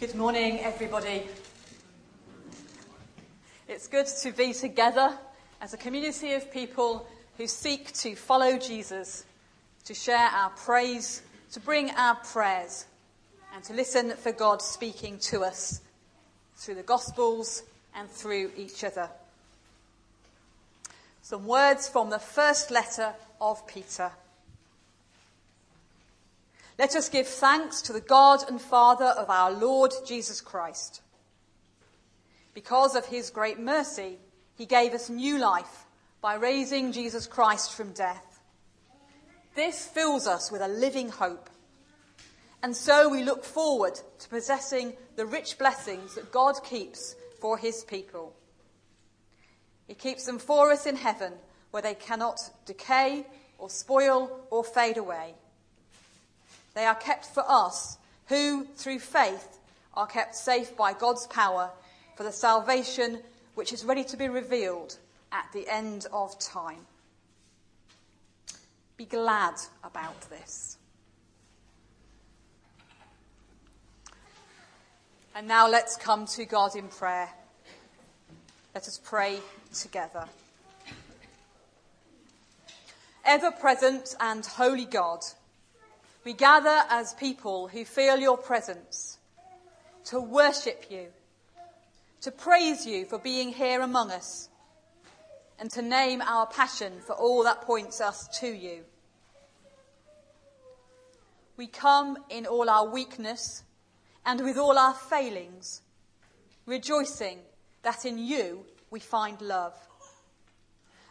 Good morning, everybody. It's good to be together as a community of people who seek to follow Jesus, to share our praise, to bring our prayers, and to listen for God speaking to us through the Gospels and through each other. Some words from the first letter of Peter. Let us give thanks to the God and Father of our Lord Jesus Christ. Because of his great mercy, he gave us new life by raising Jesus Christ from death. This fills us with a living hope. And so we look forward to possessing the rich blessings that God keeps for his people. He keeps them for us in heaven where they cannot decay or spoil or fade away. They are kept for us, who, through faith, are kept safe by God's power for the salvation which is ready to be revealed at the end of time. Be glad about this. And now let's come to God in prayer. Let us pray together. Ever present and holy God, we gather as people who feel your presence to worship you, to praise you for being here among us, and to name our passion for all that points us to you. We come in all our weakness and with all our failings, rejoicing that in you we find love.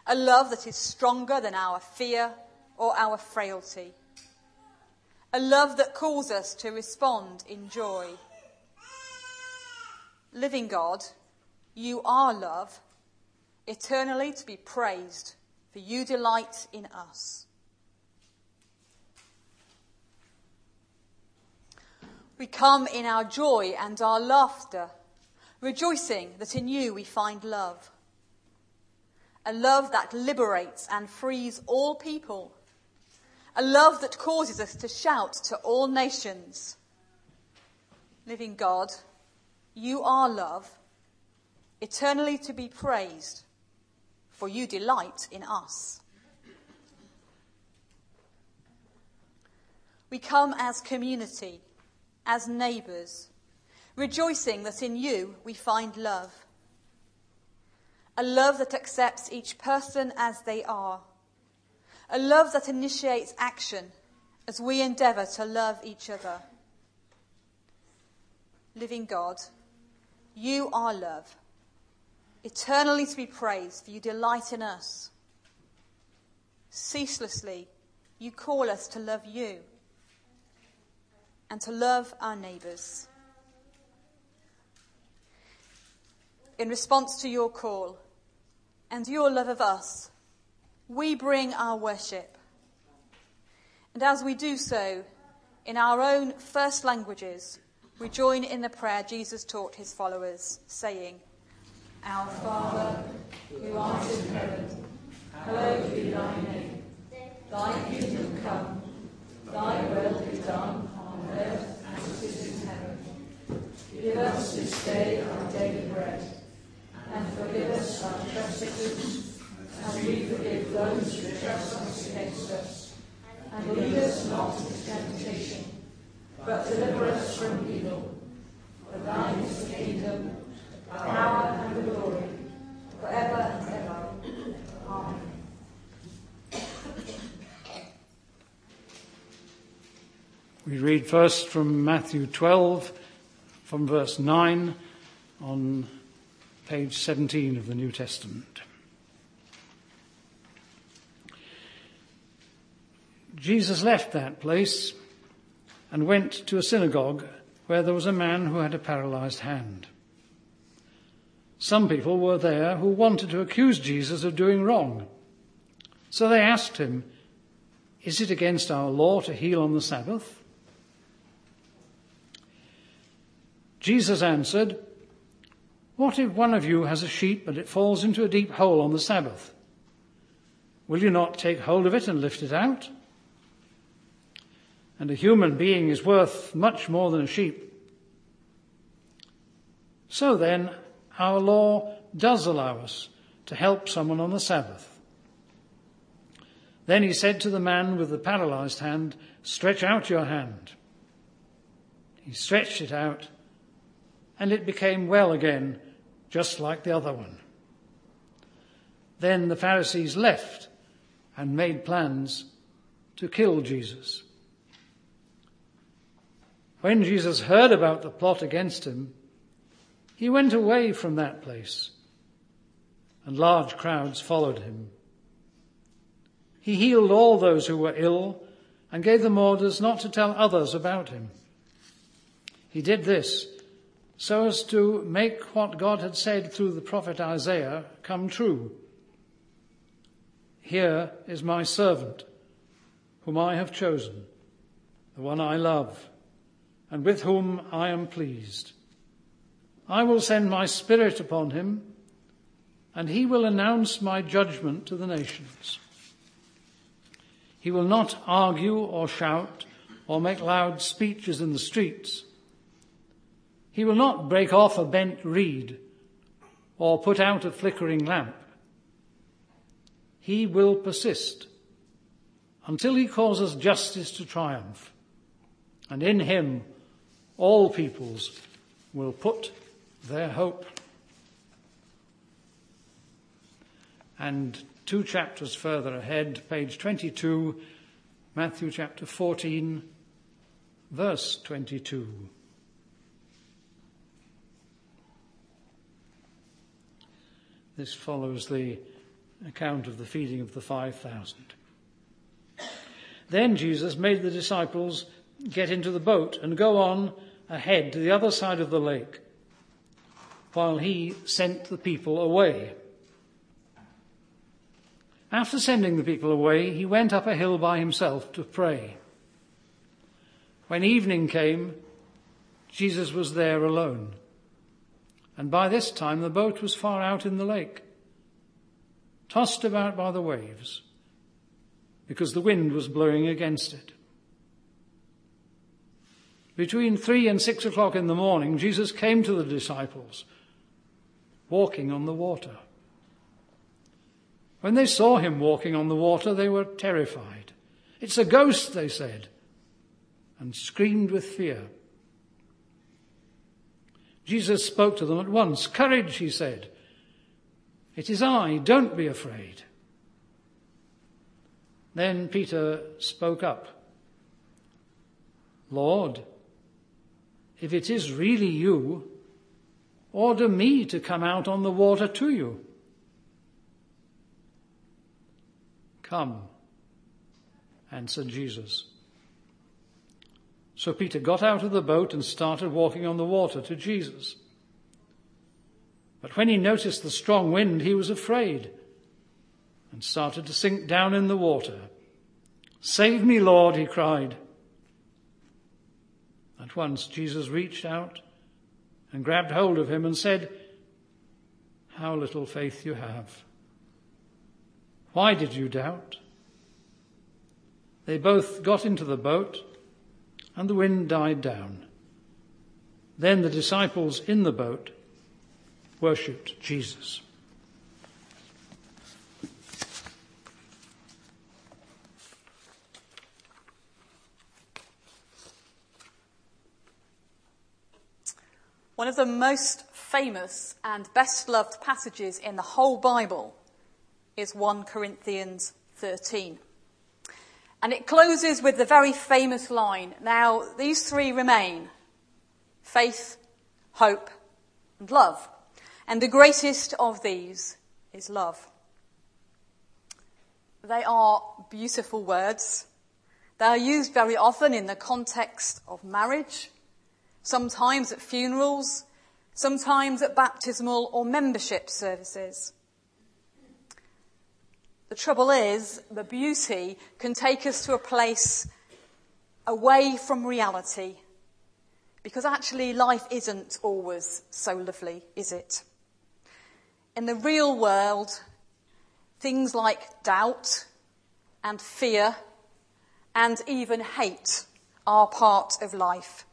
A love that is stronger than our fear or our frailty a love that calls us to respond in joy. Living God, you are love, eternally to be praised, for you delight in us. We come in our joy and our laughter, rejoicing that in you we find love. A love that liberates and frees all people a love that causes us to shout to all nations. Living God, you are love, eternally to be praised, for you delight in us. We come as community, as neighbours, rejoicing that in you we find love. A love that accepts each person as they are a love that initiates action as we endeavour to love each other. Living God, you are love, eternally to be praised, for you delight in us. Ceaselessly, you call us to love you and to love our neighbours. In response to your call and your love of us, we bring our worship. And as we do so, in our own first languages, we join in the prayer Jesus taught his followers, saying, Our Father, who art in heaven, hallowed be thy name. Thy kingdom come, thy will be done on earth as it is in heaven. Give us this day our daily bread, and forgive us our trespasses as we forgive those who trespass against us. And lead us not into temptation, but deliver us from evil. For thine is the kingdom, the power, and the glory, forever and ever. Amen. We read first from Matthew 12, from verse 9, on page 17 of the New Testament. Jesus left that place and went to a synagogue where there was a man who had a paralyzed hand. Some people were there who wanted to accuse Jesus of doing wrong. So they asked him, Is it against our law to heal on the Sabbath? Jesus answered, What if one of you has a sheep and it falls into a deep hole on the Sabbath? Will you not take hold of it and lift it out? And a human being is worth much more than a sheep. So then, our law does allow us to help someone on the Sabbath. Then he said to the man with the paralyzed hand, Stretch out your hand. He stretched it out, and it became well again, just like the other one. Then the Pharisees left and made plans to kill Jesus. When Jesus heard about the plot against him, he went away from that place, and large crowds followed him. He healed all those who were ill and gave them orders not to tell others about him. He did this so as to make what God had said through the prophet Isaiah come true. Here is my servant, whom I have chosen, the one I love, and with whom I am pleased. I will send my spirit upon him, and he will announce my judgment to the nations. He will not argue or shout or make loud speeches in the streets. He will not break off a bent reed or put out a flickering lamp. He will persist until he causes justice to triumph. And in him, all peoples will put their hope. And two chapters further ahead, page 22, Matthew chapter 14, verse 22. This follows the account of the feeding of the 5,000. Then Jesus made the disciples get into the boat and go on ahead to the other side of the lake while he sent the people away. After sending the people away, he went up a hill by himself to pray. When evening came, Jesus was there alone. And by this time the boat was far out in the lake, tossed about by the waves, because the wind was blowing against it. Between three and six o'clock in the morning, Jesus came to the disciples walking on the water. When they saw him walking on the water, they were terrified. It's a ghost, they said, and screamed with fear. Jesus spoke to them at once. Courage, he said. It is I, don't be afraid. Then Peter spoke up. Lord, if it is really you, Order me to come out on the water to you. Come, answered Jesus. So Peter got out of the boat and started walking on the water to Jesus. But when he noticed the strong wind, he was afraid and started to sink down in the water. Save me, Lord, he cried. At once Jesus reached out and grabbed hold of him and said, How little faith you have. Why did you doubt? They both got into the boat and the wind died down. Then the disciples in the boat worshipped Jesus. One of the most famous and best loved passages in the whole Bible is 1 Corinthians 13. And it closes with the very famous line Now, these three remain faith, hope, and love. And the greatest of these is love. They are beautiful words. They are used very often in the context of marriage sometimes at funerals, sometimes at baptismal or membership services. The trouble is, the beauty can take us to a place away from reality. Because actually, life isn't always so lovely, is it? In the real world, things like doubt and fear and even hate are part of life.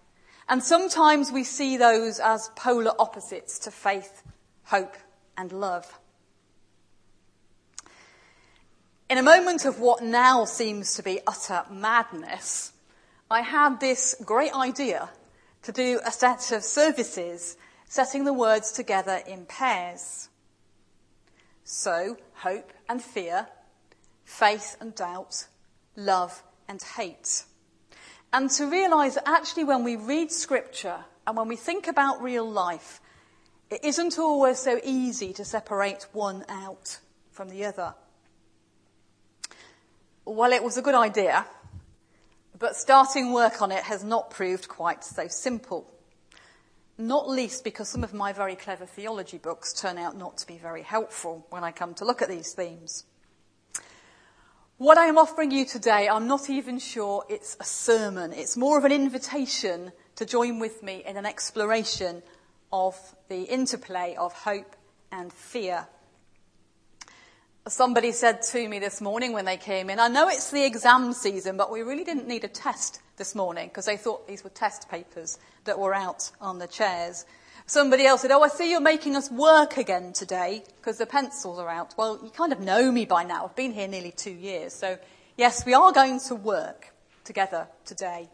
And sometimes we see those as polar opposites to faith, hope, and love. In a moment of what now seems to be utter madness, I had this great idea to do a set of services setting the words together in pairs. So, hope and fear, faith and doubt, love and hate. And to realize that actually when we read scripture and when we think about real life, it isn't always so easy to separate one out from the other. Well, it was a good idea, but starting work on it has not proved quite so simple. Not least because some of my very clever theology books turn out not to be very helpful when I come to look at these themes. What I am offering you today, I'm not even sure it's a sermon. It's more of an invitation to join with me in an exploration of the interplay of hope and fear. Somebody said to me this morning when they came in, I know it's the exam season, but we really didn't need a test this morning because they thought these were test papers that were out on the chairs. Somebody else said, Oh, I see you're making us work again today because the pencils are out. Well, you kind of know me by now. I've been here nearly two years. So, yes, we are going to work together today.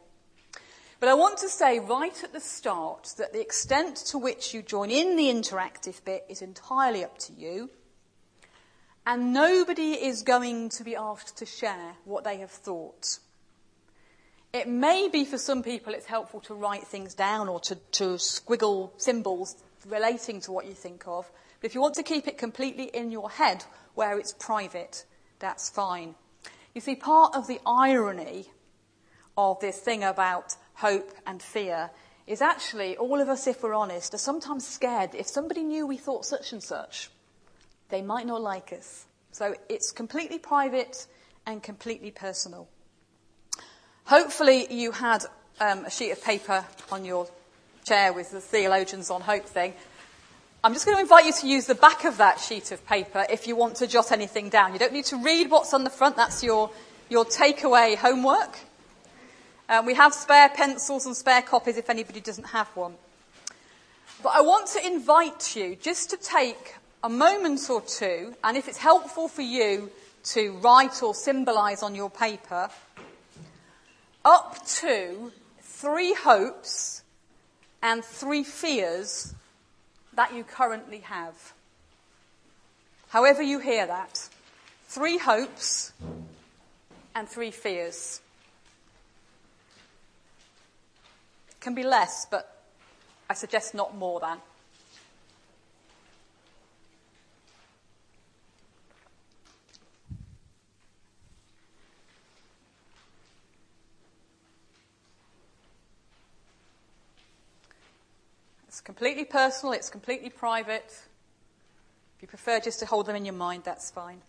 But I want to say right at the start that the extent to which you join in the interactive bit is entirely up to you. And nobody is going to be asked to share what they have thought. It may be for some people it's helpful to write things down or to, to squiggle symbols relating to what you think of. But if you want to keep it completely in your head where it's private, that's fine. You see, part of the irony of this thing about hope and fear is actually all of us, if we're honest, are sometimes scared if somebody knew we thought such and such they might not like us. So it's completely private and completely personal. Hopefully, you had um, a sheet of paper on your chair with the theologians on hope thing. I'm just going to invite you to use the back of that sheet of paper if you want to jot anything down. You don't need to read what's on the front, that's your, your takeaway homework. Um, we have spare pencils and spare copies if anybody doesn't have one. But I want to invite you just to take a moment or two, and if it's helpful for you to write or symbolize on your paper, up to three hopes and three fears that you currently have. However, you hear that. Three hopes and three fears. Can be less, but I suggest not more than. Completely personal, it's completely private. If you prefer just to hold them in your mind, that's fine.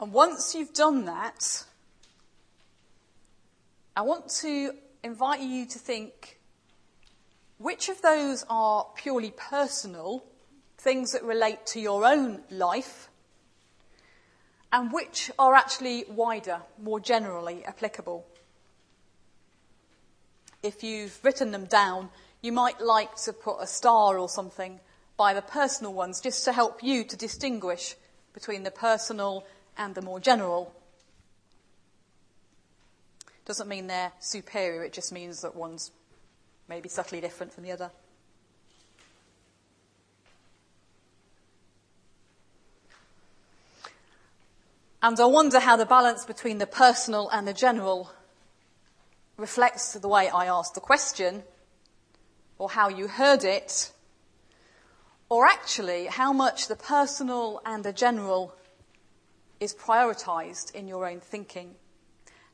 And once you've done that, I want to invite you to think which of those are purely personal, things that relate to your own life, and which are actually wider, more generally applicable? If you've written them down, you might like to put a star or something by the personal ones just to help you to distinguish between the personal and the more general. Doesn't mean they're superior, it just means that one's maybe subtly different from the other. And I wonder how the balance between the personal and the general reflects the way I asked the question, or how you heard it, or actually how much the personal and the general is prioritized in your own thinking.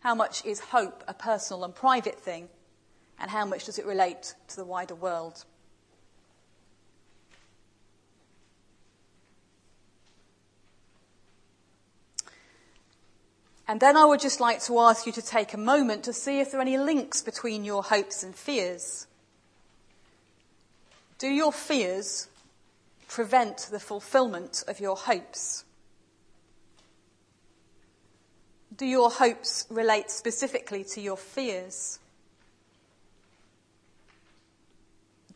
How much is hope a personal and private thing, and how much does it relate to the wider world? And then I would just like to ask you to take a moment to see if there are any links between your hopes and fears. Do your fears prevent the fulfillment of your hopes? Do your hopes relate specifically to your fears?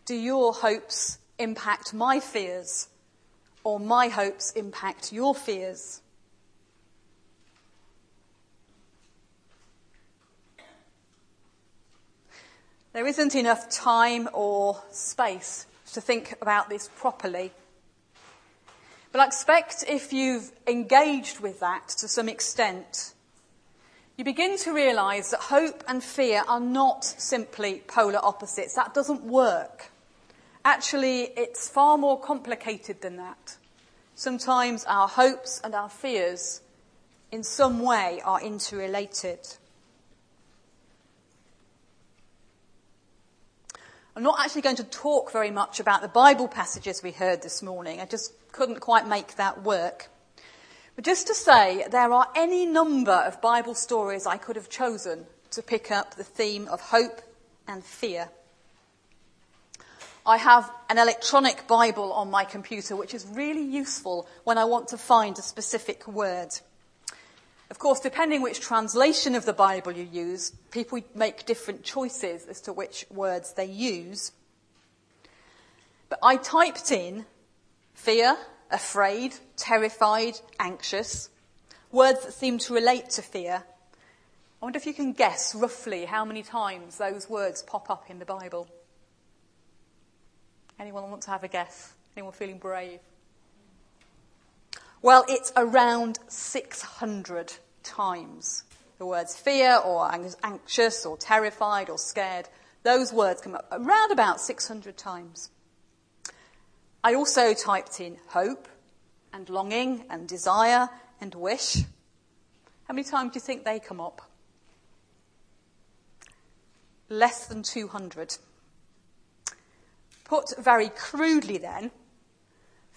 Do your hopes impact my fears? Or my hopes impact your fears? There isn't enough time or space to think about this properly. But I expect if you've engaged with that to some extent, you begin to realize that hope and fear are not simply polar opposites. That doesn't work. Actually, it's far more complicated than that. Sometimes our hopes and our fears, in some way, are interrelated. I'm not actually going to talk very much about the Bible passages we heard this morning. I just couldn't quite make that work. But just to say, there are any number of Bible stories I could have chosen to pick up the theme of hope and fear. I have an electronic Bible on my computer, which is really useful when I want to find a specific word. Of course, depending which translation of the Bible you use, people make different choices as to which words they use. But I typed in fear, afraid, terrified, anxious, words that seem to relate to fear. I wonder if you can guess roughly how many times those words pop up in the Bible. Anyone want to have a guess? Anyone feeling brave? Well, it's around 600 times. The words fear or anxious or terrified or scared, those words come up around about 600 times. I also typed in hope and longing and desire and wish. How many times do you think they come up? Less than 200. Put very crudely then,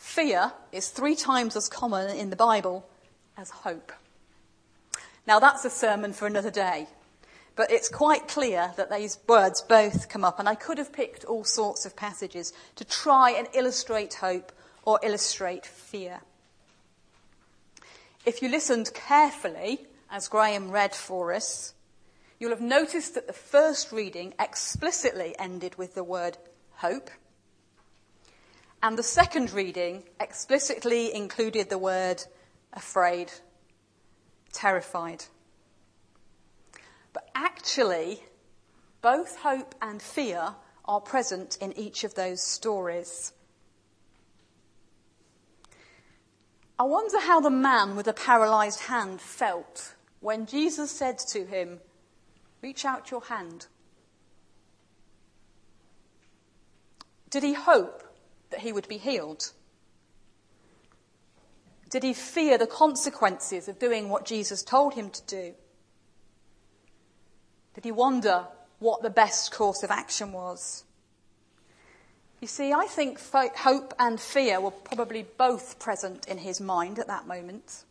Fear is three times as common in the Bible as hope. Now that's a sermon for another day, but it's quite clear that these words both come up, and I could have picked all sorts of passages to try and illustrate hope or illustrate fear. If you listened carefully, as Graham read for us, you'll have noticed that the first reading explicitly ended with the word hope. And the second reading explicitly included the word afraid, terrified. But actually, both hope and fear are present in each of those stories. I wonder how the man with the paralyzed hand felt when Jesus said to him, Reach out your hand. Did he hope that he would be healed? Did he fear the consequences of doing what Jesus told him to do? Did he wonder what the best course of action was? You see, I think hope and fear were probably both present in his mind at that moment.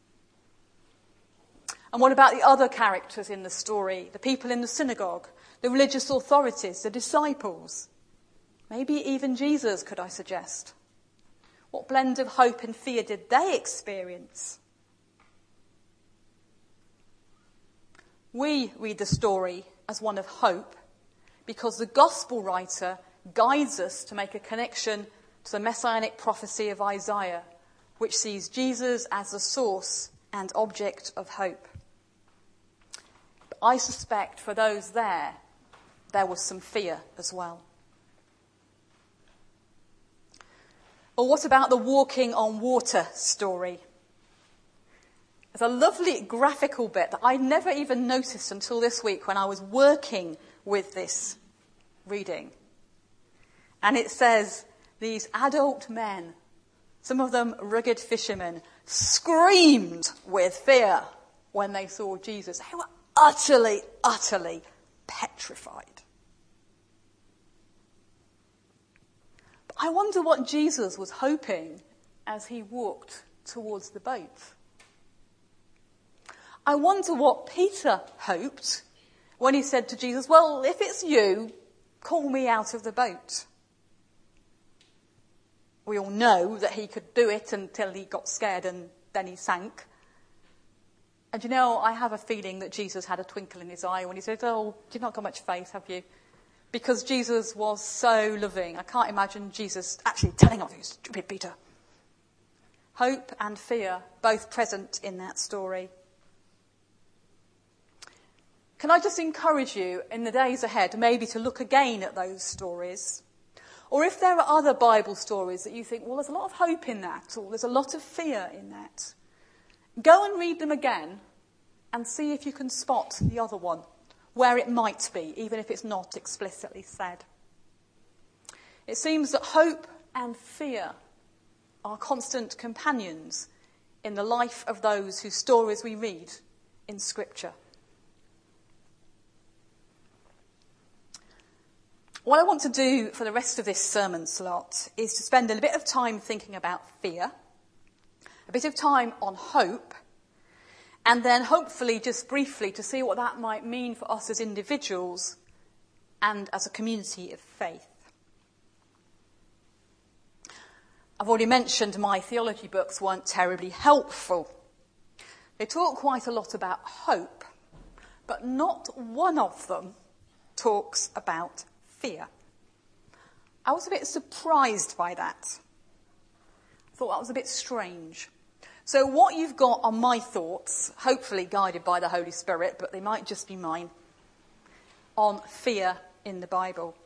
And what about the other characters in the story? The people in the synagogue, the religious authorities, the disciples? Maybe even Jesus, could I suggest? What blend of hope and fear did they experience? We read the story as one of hope because the gospel writer guides us to make a connection to the messianic prophecy of Isaiah, which sees Jesus as the source and object of hope. But I suspect for those there, there was some fear as well. Or what about the walking on water story? There's a lovely graphical bit that I never even noticed until this week when I was working with this reading. And it says, these adult men, some of them rugged fishermen, screamed with fear when they saw Jesus. They were utterly, utterly petrified. I wonder what Jesus was hoping as he walked towards the boat. I wonder what Peter hoped when he said to Jesus, Well, if it's you, call me out of the boat. We all know that he could do it until he got scared and then he sank. And you know, I have a feeling that Jesus had a twinkle in his eye when he said, Oh, you've not got much faith, have you? Because Jesus was so loving. I can't imagine Jesus actually telling off you, stupid Peter. Hope and fear both present in that story. Can I just encourage you in the days ahead maybe to look again at those stories? Or if there are other Bible stories that you think, well, there's a lot of hope in that, or there's a lot of fear in that, go and read them again and see if you can spot the other one, where it might be, even if it's not explicitly said. It seems that hope and fear are constant companions in the life of those whose stories we read in Scripture. What I want to do for the rest of this sermon slot is to spend a bit of time thinking about fear, a bit of time on hope, and then hopefully just briefly to see what that might mean for us as individuals and as a community of faith. I've already mentioned my theology books weren't terribly helpful. They talk quite a lot about hope, but not one of them talks about fear. I was a bit surprised by that. I thought that was a bit strange. So, what you've got are my thoughts, hopefully guided by the Holy Spirit, but they might just be mine, on fear in the Bible.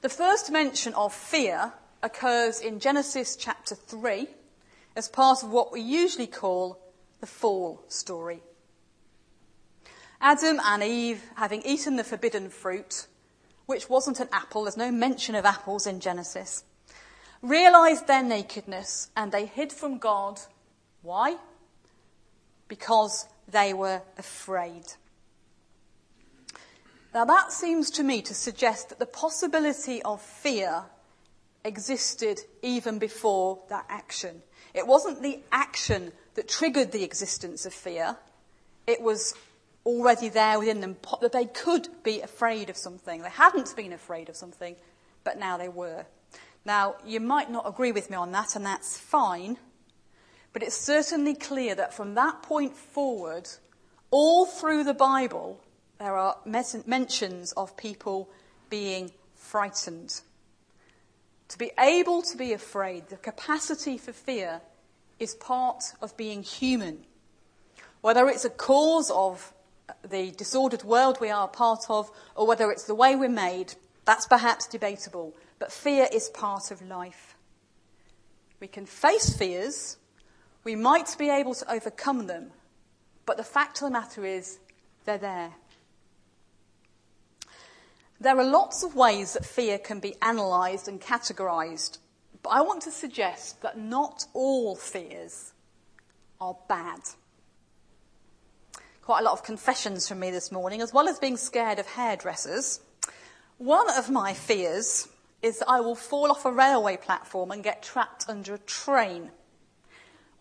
The first mention of fear occurs in Genesis chapter 3 as part of what we usually call the fall story. Adam and Eve, having eaten the forbidden fruit, which wasn't an apple, there's no mention of apples in Genesis, realized their nakedness and they hid from God. Why? Because they were afraid. Now that seems to me to suggest that the possibility of fear existed even before that action. It wasn't the action that triggered the existence of fear. It was already there within them that they could be afraid of something. They hadn't been afraid of something, but now they were. Now, you might not agree with me on that, and that's fine, but it's certainly clear that from that point forward, all through the Bible, there are mentions of people being frightened. To be able to be afraid, the capacity for fear, is part of being human. Whether it's a cause of the disordered world we are part of, or whether it's the way we're made, that's perhaps debatable. But fear is part of life. We can face fears, we might be able to overcome them, but the fact of the matter is, they're there. There are lots of ways that fear can be analysed and categorised, but I want to suggest that not all fears are bad quite a lot of confessions from me this morning, as well as being scared of hairdressers. One of my fears is that I will fall off a railway platform and get trapped under a train.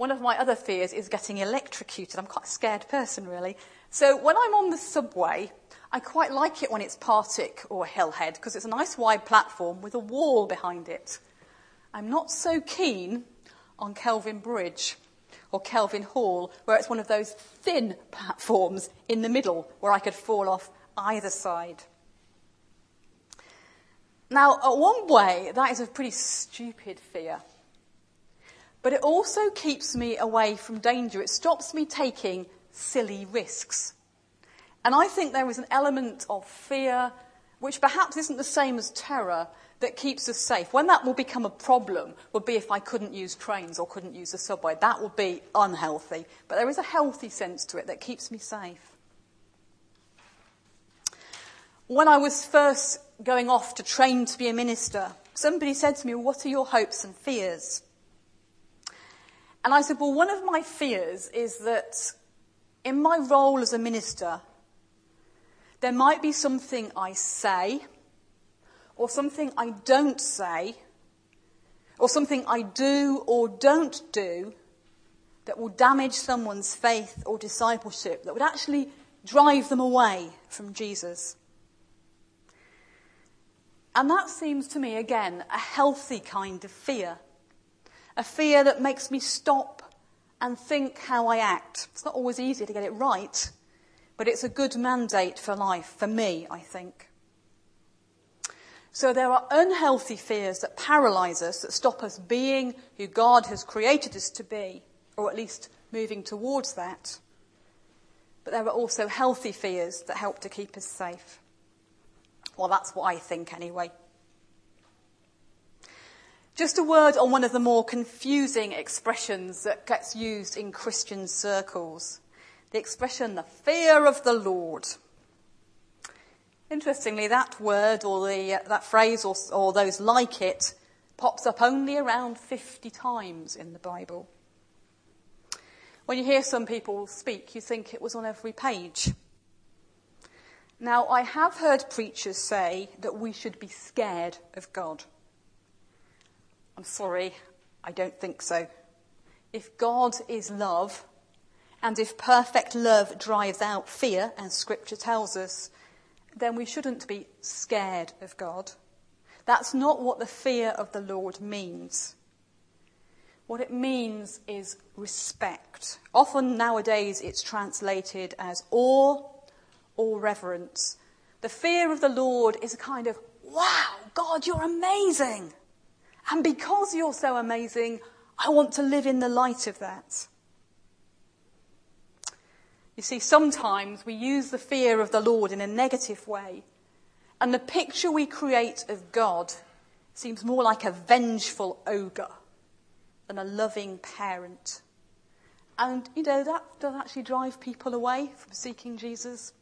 One of my other fears is getting electrocuted. I'm quite a scared person, really. So when I'm on the subway, I quite like it when it's Partick or Hillhead because it's a nice wide platform with a wall behind it. I'm not so keen on Kelvin Bridge or Kelvin Hall, where it's one of those thin platforms in the middle where I could fall off either side. Now, one way, that is a pretty stupid fear. But it also keeps me away from danger. It stops me taking silly risks. And I think there is an element of fear, which perhaps isn't the same as terror, that keeps us safe. When that will become a problem would be if I couldn't use trains or couldn't use the subway. That would be unhealthy. But there is a healthy sense to it that keeps me safe. When I was first going off to train to be a minister, somebody said to me, What are your hopes and fears? And I said, Well, one of my fears is that in my role as a minister, there might be something I say or something I don't say, or something I do or don't do that will damage someone's faith or discipleship, that would actually drive them away from Jesus. And that seems to me, again, a healthy kind of fear. A fear that makes me stop and think how I act. It's not always easy to get it right, but it's a good mandate for life, for me, I think. So there are unhealthy fears that paralyze us, that stop us being who God has created us to be, or at least moving towards that. But there are also healthy fears that help to keep us safe. Well, that's what I think anyway. Just a word on one of the more confusing expressions that gets used in Christian circles. The expression, the fear of the Lord. Interestingly, that word or the, uh, that phrase or, or those like it pops up only around 50 times in the Bible. When you hear some people speak, you think it was on every page. Now, I have heard preachers say that we should be scared of God. I'm sorry, I don't think so. If God is love, and if perfect love drives out fear, as Scripture tells us, then we shouldn't be scared of God. That's not what the fear of the Lord means. What it means is respect. Often nowadays it's translated as awe or reverence. The fear of the Lord is a kind of, wow, God, you're amazing. And because you're so amazing, I want to live in the light of that. You see, sometimes we use the fear of the Lord in a negative way, and the picture we create of God seems more like a vengeful ogre than a loving parent. And, you know, that does actually drive people away from seeking Jesus.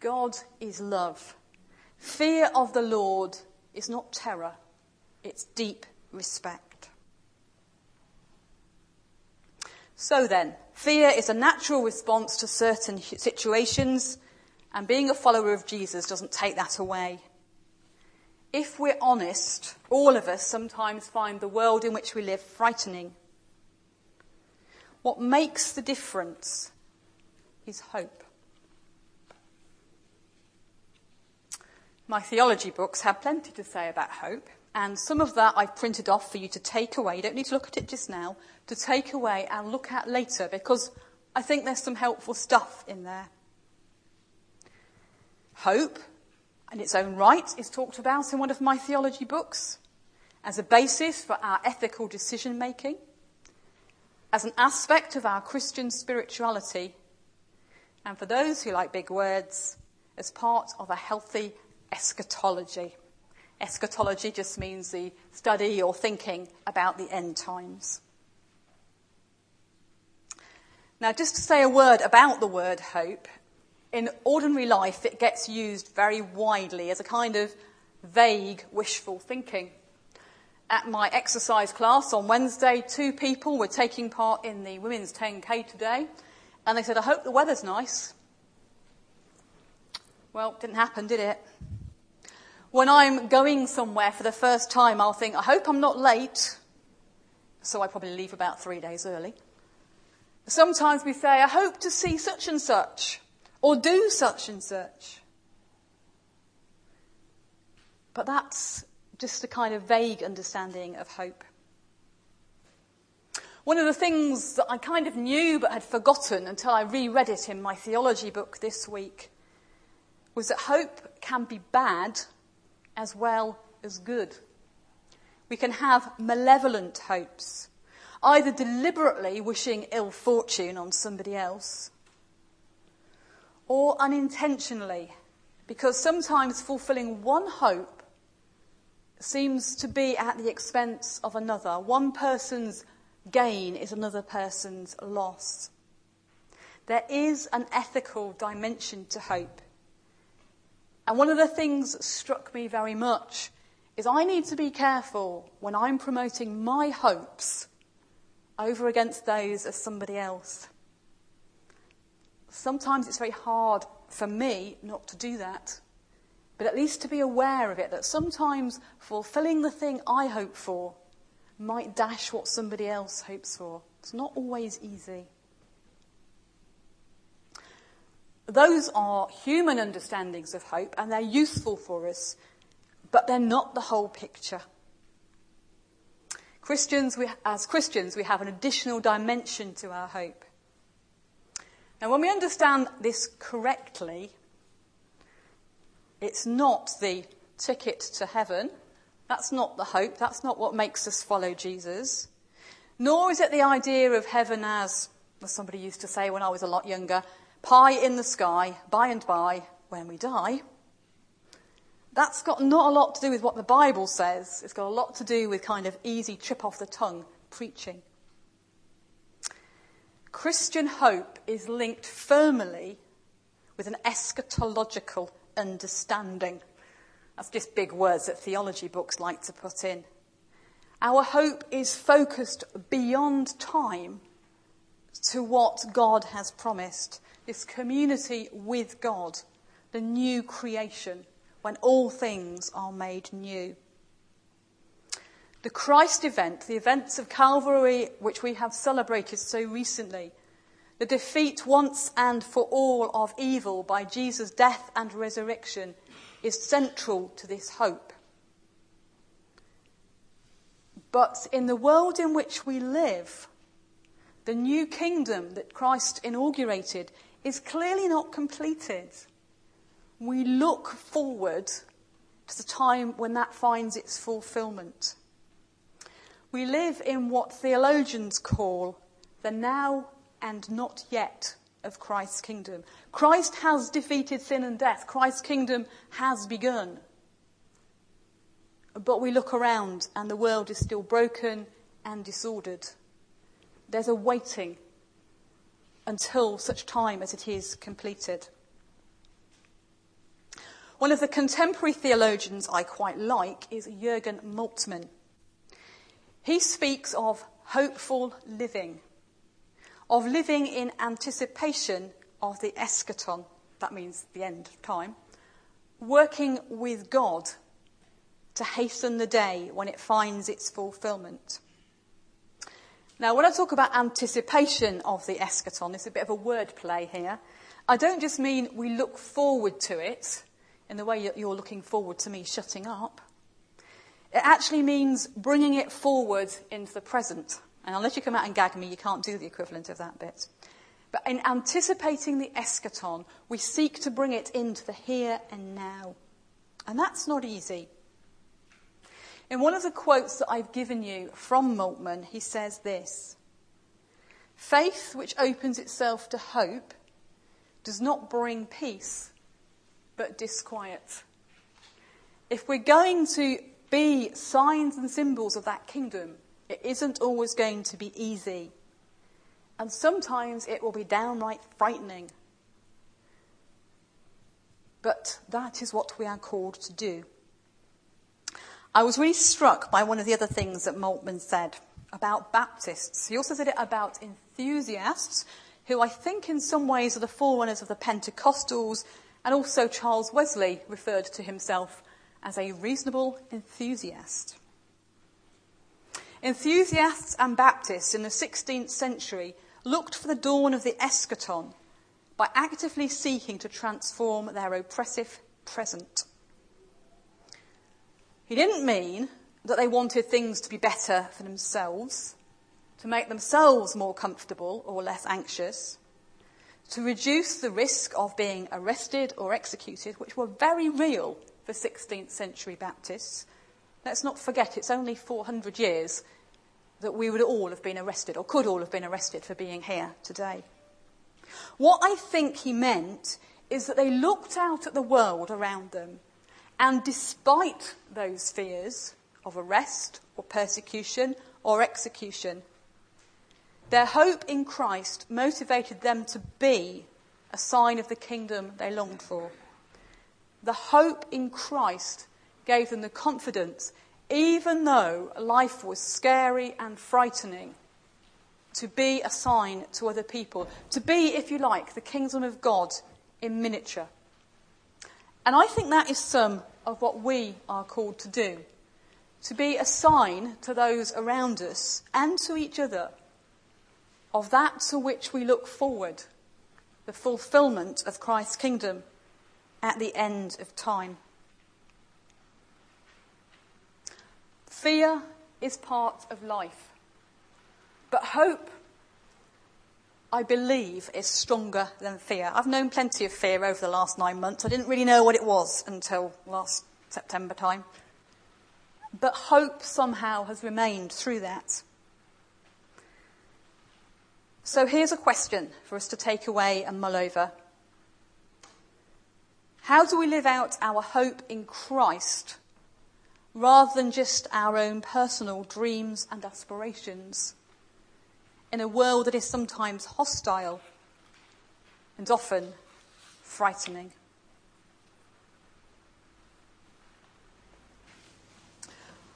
God is love. Fear of the Lord is not terror, it's deep respect. So then, fear is a natural response to certain situations, and being a follower of Jesus doesn't take that away. If we're honest, all of us sometimes find the world in which we live frightening. What makes the difference is hope. My theology books have plenty to say about hope, and some of that I've printed off for you to take away. You don't need to look at it just now, to take away and look at later, because I think there's some helpful stuff in there. Hope, in its own right, is talked about in one of my theology books as a basis for our ethical decision making, as an aspect of our Christian spirituality, and for those who like big words, as part of a healthy eschatology. Eschatology just means the study or thinking about the end times. Now, just to say a word about the word hope, in ordinary life it gets used very widely as a kind of vague wishful thinking. At my exercise class on Wednesday, two people were taking part in the women's 10K today, and they said, I hope the weather's nice. Well, didn't happen, did it? When I'm going somewhere for the first time, I'll think, I hope I'm not late. So I probably leave about three days early. Sometimes we say, I hope to see such and such, or do such and such. But that's just a kind of vague understanding of hope. One of the things that I kind of knew but had forgotten until I reread it in my theology book this week was that hope can be bad as well as good. We can have malevolent hopes, either deliberately wishing ill fortune on somebody else, or unintentionally, because sometimes fulfilling one hope seems to be at the expense of another. One person's gain is another person's loss. There is an ethical dimension to hope. And one of the things that struck me very much is I need to be careful when I'm promoting my hopes over against those of somebody else. Sometimes it's very hard for me not to do that, but at least to be aware of it, that sometimes fulfilling the thing I hope for might dash what somebody else hopes for. It's not always easy. Those are human understandings of hope and they're useful for us, but they're not the whole picture. Christians, we, as Christians, we have an additional dimension to our hope. Now, when we understand this correctly, it's not the ticket to heaven. That's not the hope. That's not what makes us follow Jesus. Nor is it the idea of heaven as, as somebody used to say when I was a lot younger, pie in the sky, by and by, when we die. That's got not a lot to do with what the Bible says. It's got a lot to do with kind of easy trip off the tongue preaching. Christian hope is linked firmly with an eschatological understanding. That's just big words that theology books like to put in. Our hope is focused beyond time to what God has promised this community with God, the new creation, when all things are made new. The Christ event, the events of Calvary, which we have celebrated so recently, the defeat once and for all of evil by Jesus' death and resurrection, is central to this hope. But in the world in which we live, the new kingdom that Christ inaugurated is clearly not completed. We look forward to the time when that finds its fulfillment. We live in what theologians call the now and not yet of Christ's kingdom. Christ has defeated sin and death. Christ's kingdom has begun. But we look around and the world is still broken and disordered. There's a waiting until such time as it is completed. One of the contemporary theologians I quite like is Jürgen Moltmann. He speaks of hopeful living, of living in anticipation of the eschaton, that means the end of time, working with God to hasten the day when it finds its fulfillment. Now, when I talk about anticipation of the eschaton, it's a bit of a word play here. I don't just mean we look forward to it in the way you're looking forward to me shutting up. It actually means bringing it forward into the present. And unless you come out and gag me, you can't do the equivalent of that bit. But in anticipating the eschaton, we seek to bring it into the here and now. And that's not easy. In one of the quotes that I've given you from Moltmann, he says this Faith which opens itself to hope does not bring peace, but disquiet. If we're going to be signs and symbols of that kingdom. It isn't always going to be easy. And sometimes it will be downright frightening. But that is what we are called to do. I was really struck by one of the other things that Moltmann said about Baptists. He also said it about enthusiasts, who I think in some ways are the forerunners of the Pentecostals, and also Charles Wesley referred to himself as a reasonable enthusiast. Enthusiasts and Baptists in the 16th century looked for the dawn of the eschaton by actively seeking to transform their oppressive present. He didn't mean that they wanted things to be better for themselves, to make themselves more comfortable or less anxious, to reduce the risk of being arrested or executed, which were very real for 16th century Baptists. Let's not forget it's only 400 years that we would all have been arrested, or could all have been arrested for being here today. What I think he meant is that they looked out at the world around them, and despite those fears of arrest or persecution or execution, their hope in Christ motivated them to be a sign of the kingdom they longed for the hope in Christ gave them the confidence, even though life was scary and frightening, to be a sign to other people, to be, if you like, the kingdom of God in miniature. And I think that is some of what we are called to do to be a sign to those around us and to each other of that to which we look forward, the fulfillment of Christ's kingdom at the end of time. Fear is part of life, but hope, I believe, is stronger than fear. I've known plenty of fear over the last nine months. I didn't really know what it was until last September time. But hope somehow has remained through that. So here's a question for us to take away and mull over. How do we live out our hope in Christ rather than just our own personal dreams and aspirations in a world that is sometimes hostile and often frightening?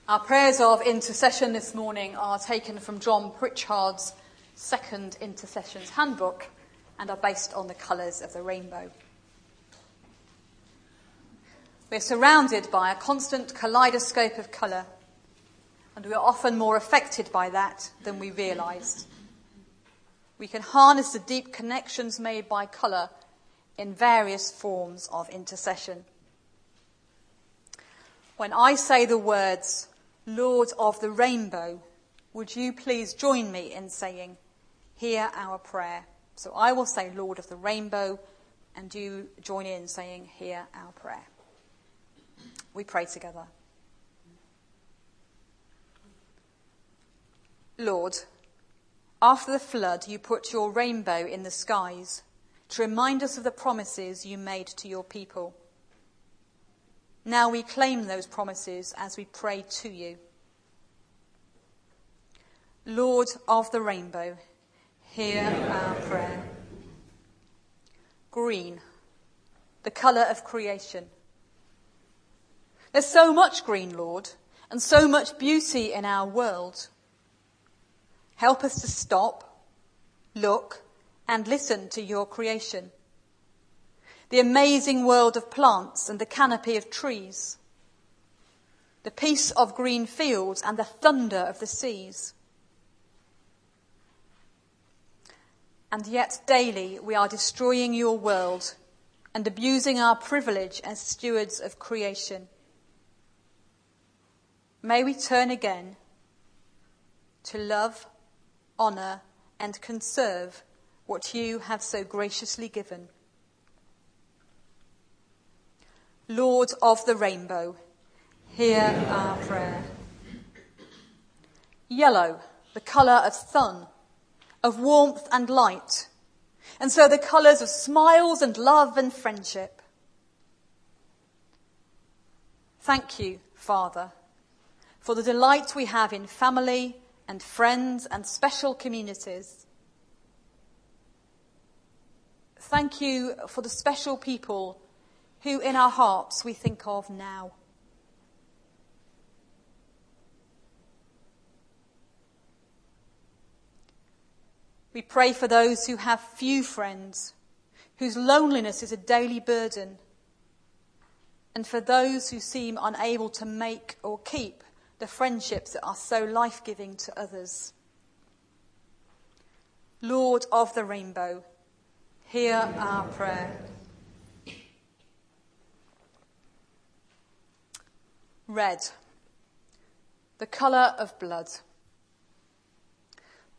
Our prayers of intercession this morning are taken from John Pritchard's second intercessions handbook and are based on the colours of the rainbow. We're surrounded by a constant kaleidoscope of colour, and we are often more affected by that than we realise. We can harness the deep connections made by colour in various forms of intercession. When I say the words, Lord of the Rainbow, would you please join me in saying, hear our prayer. So I will say, Lord of the rainbow, and you join in saying, hear our prayer. We pray together. Lord, after the flood, you put your rainbow in the skies to remind us of the promises you made to your people. Now we claim those promises as we pray to you. Lord of the rainbow, Hear our prayer. Green, the colour of creation. There's so much green, Lord, and so much beauty in our world. Help us to stop, look, and listen to your creation. The amazing world of plants and the canopy of trees. The peace of green fields and the thunder of the seas. And yet daily we are destroying your world and abusing our privilege as stewards of creation. May we turn again to love, honour, and conserve what you have so graciously given. Lord of the rainbow, hear our prayer. Yellow, the colour of sun of warmth and light. And so the colours of smiles and love and friendship. Thank you, Father, for the delight we have in family and friends and special communities. Thank you for the special people who in our hearts we think of now. We pray for those who have few friends, whose loneliness is a daily burden, and for those who seem unable to make or keep the friendships that are so life giving to others. Lord of the rainbow, hear our prayer. Red, the colour of blood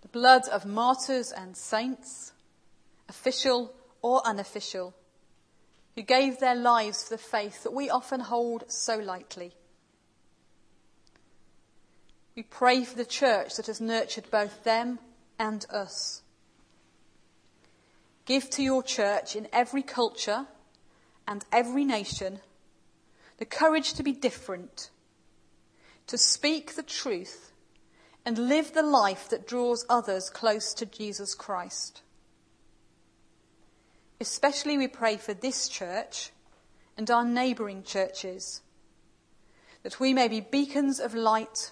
the blood of martyrs and saints, official or unofficial, who gave their lives for the faith that we often hold so lightly. We pray for the church that has nurtured both them and us. Give to your church in every culture and every nation the courage to be different, to speak the truth and live the life that draws others close to Jesus Christ. Especially we pray for this church and our neighbouring churches, that we may be beacons of light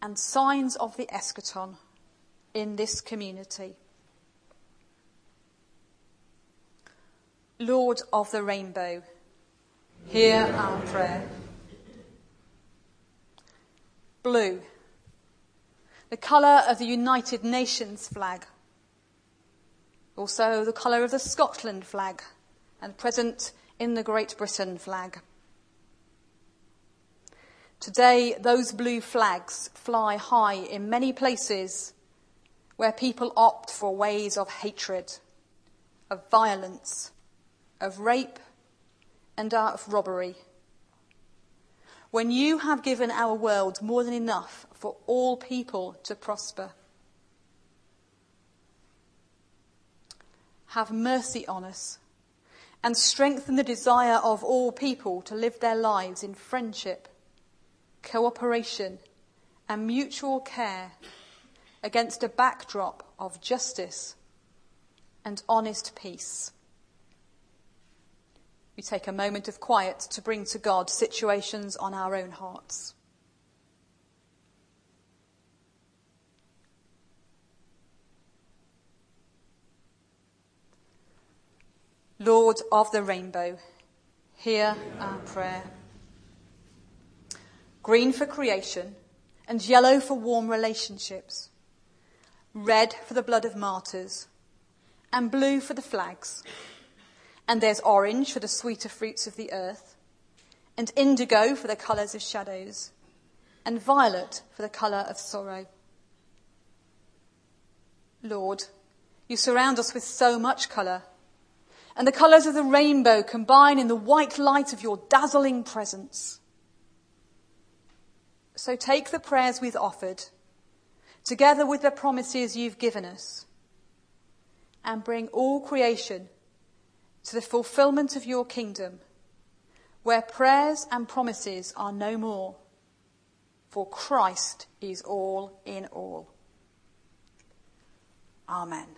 and signs of the eschaton in this community. Lord of the rainbow, hear our prayer. Blue the colour of the United Nations flag, Also, the colour of the Scotland flag and present in the Great Britain flag. Today, those blue flags fly high in many places where people opt for ways of hatred, of violence, of rape, and of robbery. When you have given our world more than enough for all people to prosper, have mercy on us and strengthen the desire of all people to live their lives in friendship cooperation, and mutual care against a backdrop of justice and honest peace. We take a moment of quiet to bring to God situations on our own hearts. Lord of the rainbow, hear our prayer green for creation, and yellow for warm relationships, red for the blood of martyrs, and blue for the flags. And there's orange for the sweeter fruits of the earth, and indigo for the colours of shadows, and violet for the colour of sorrow. Lord, you surround us with so much colour, and the colours of the rainbow combine in the white light of your dazzling presence. So take the prayers we've offered, together with the promises you've given us, and bring all creation to the fulfillment of your kingdom, where prayers and promises are no more, for Christ is all in all. Amen.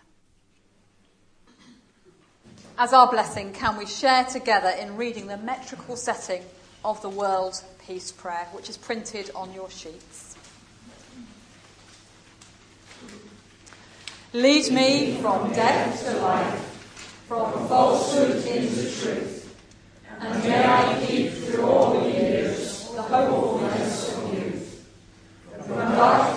As our blessing, can we share together in reading the metrical setting of the World Peace Prayer, which is printed on your sheets. Lead me from death to life, from falsehood into truth, and may I keep through all the years the hopefulness of youth. From darkness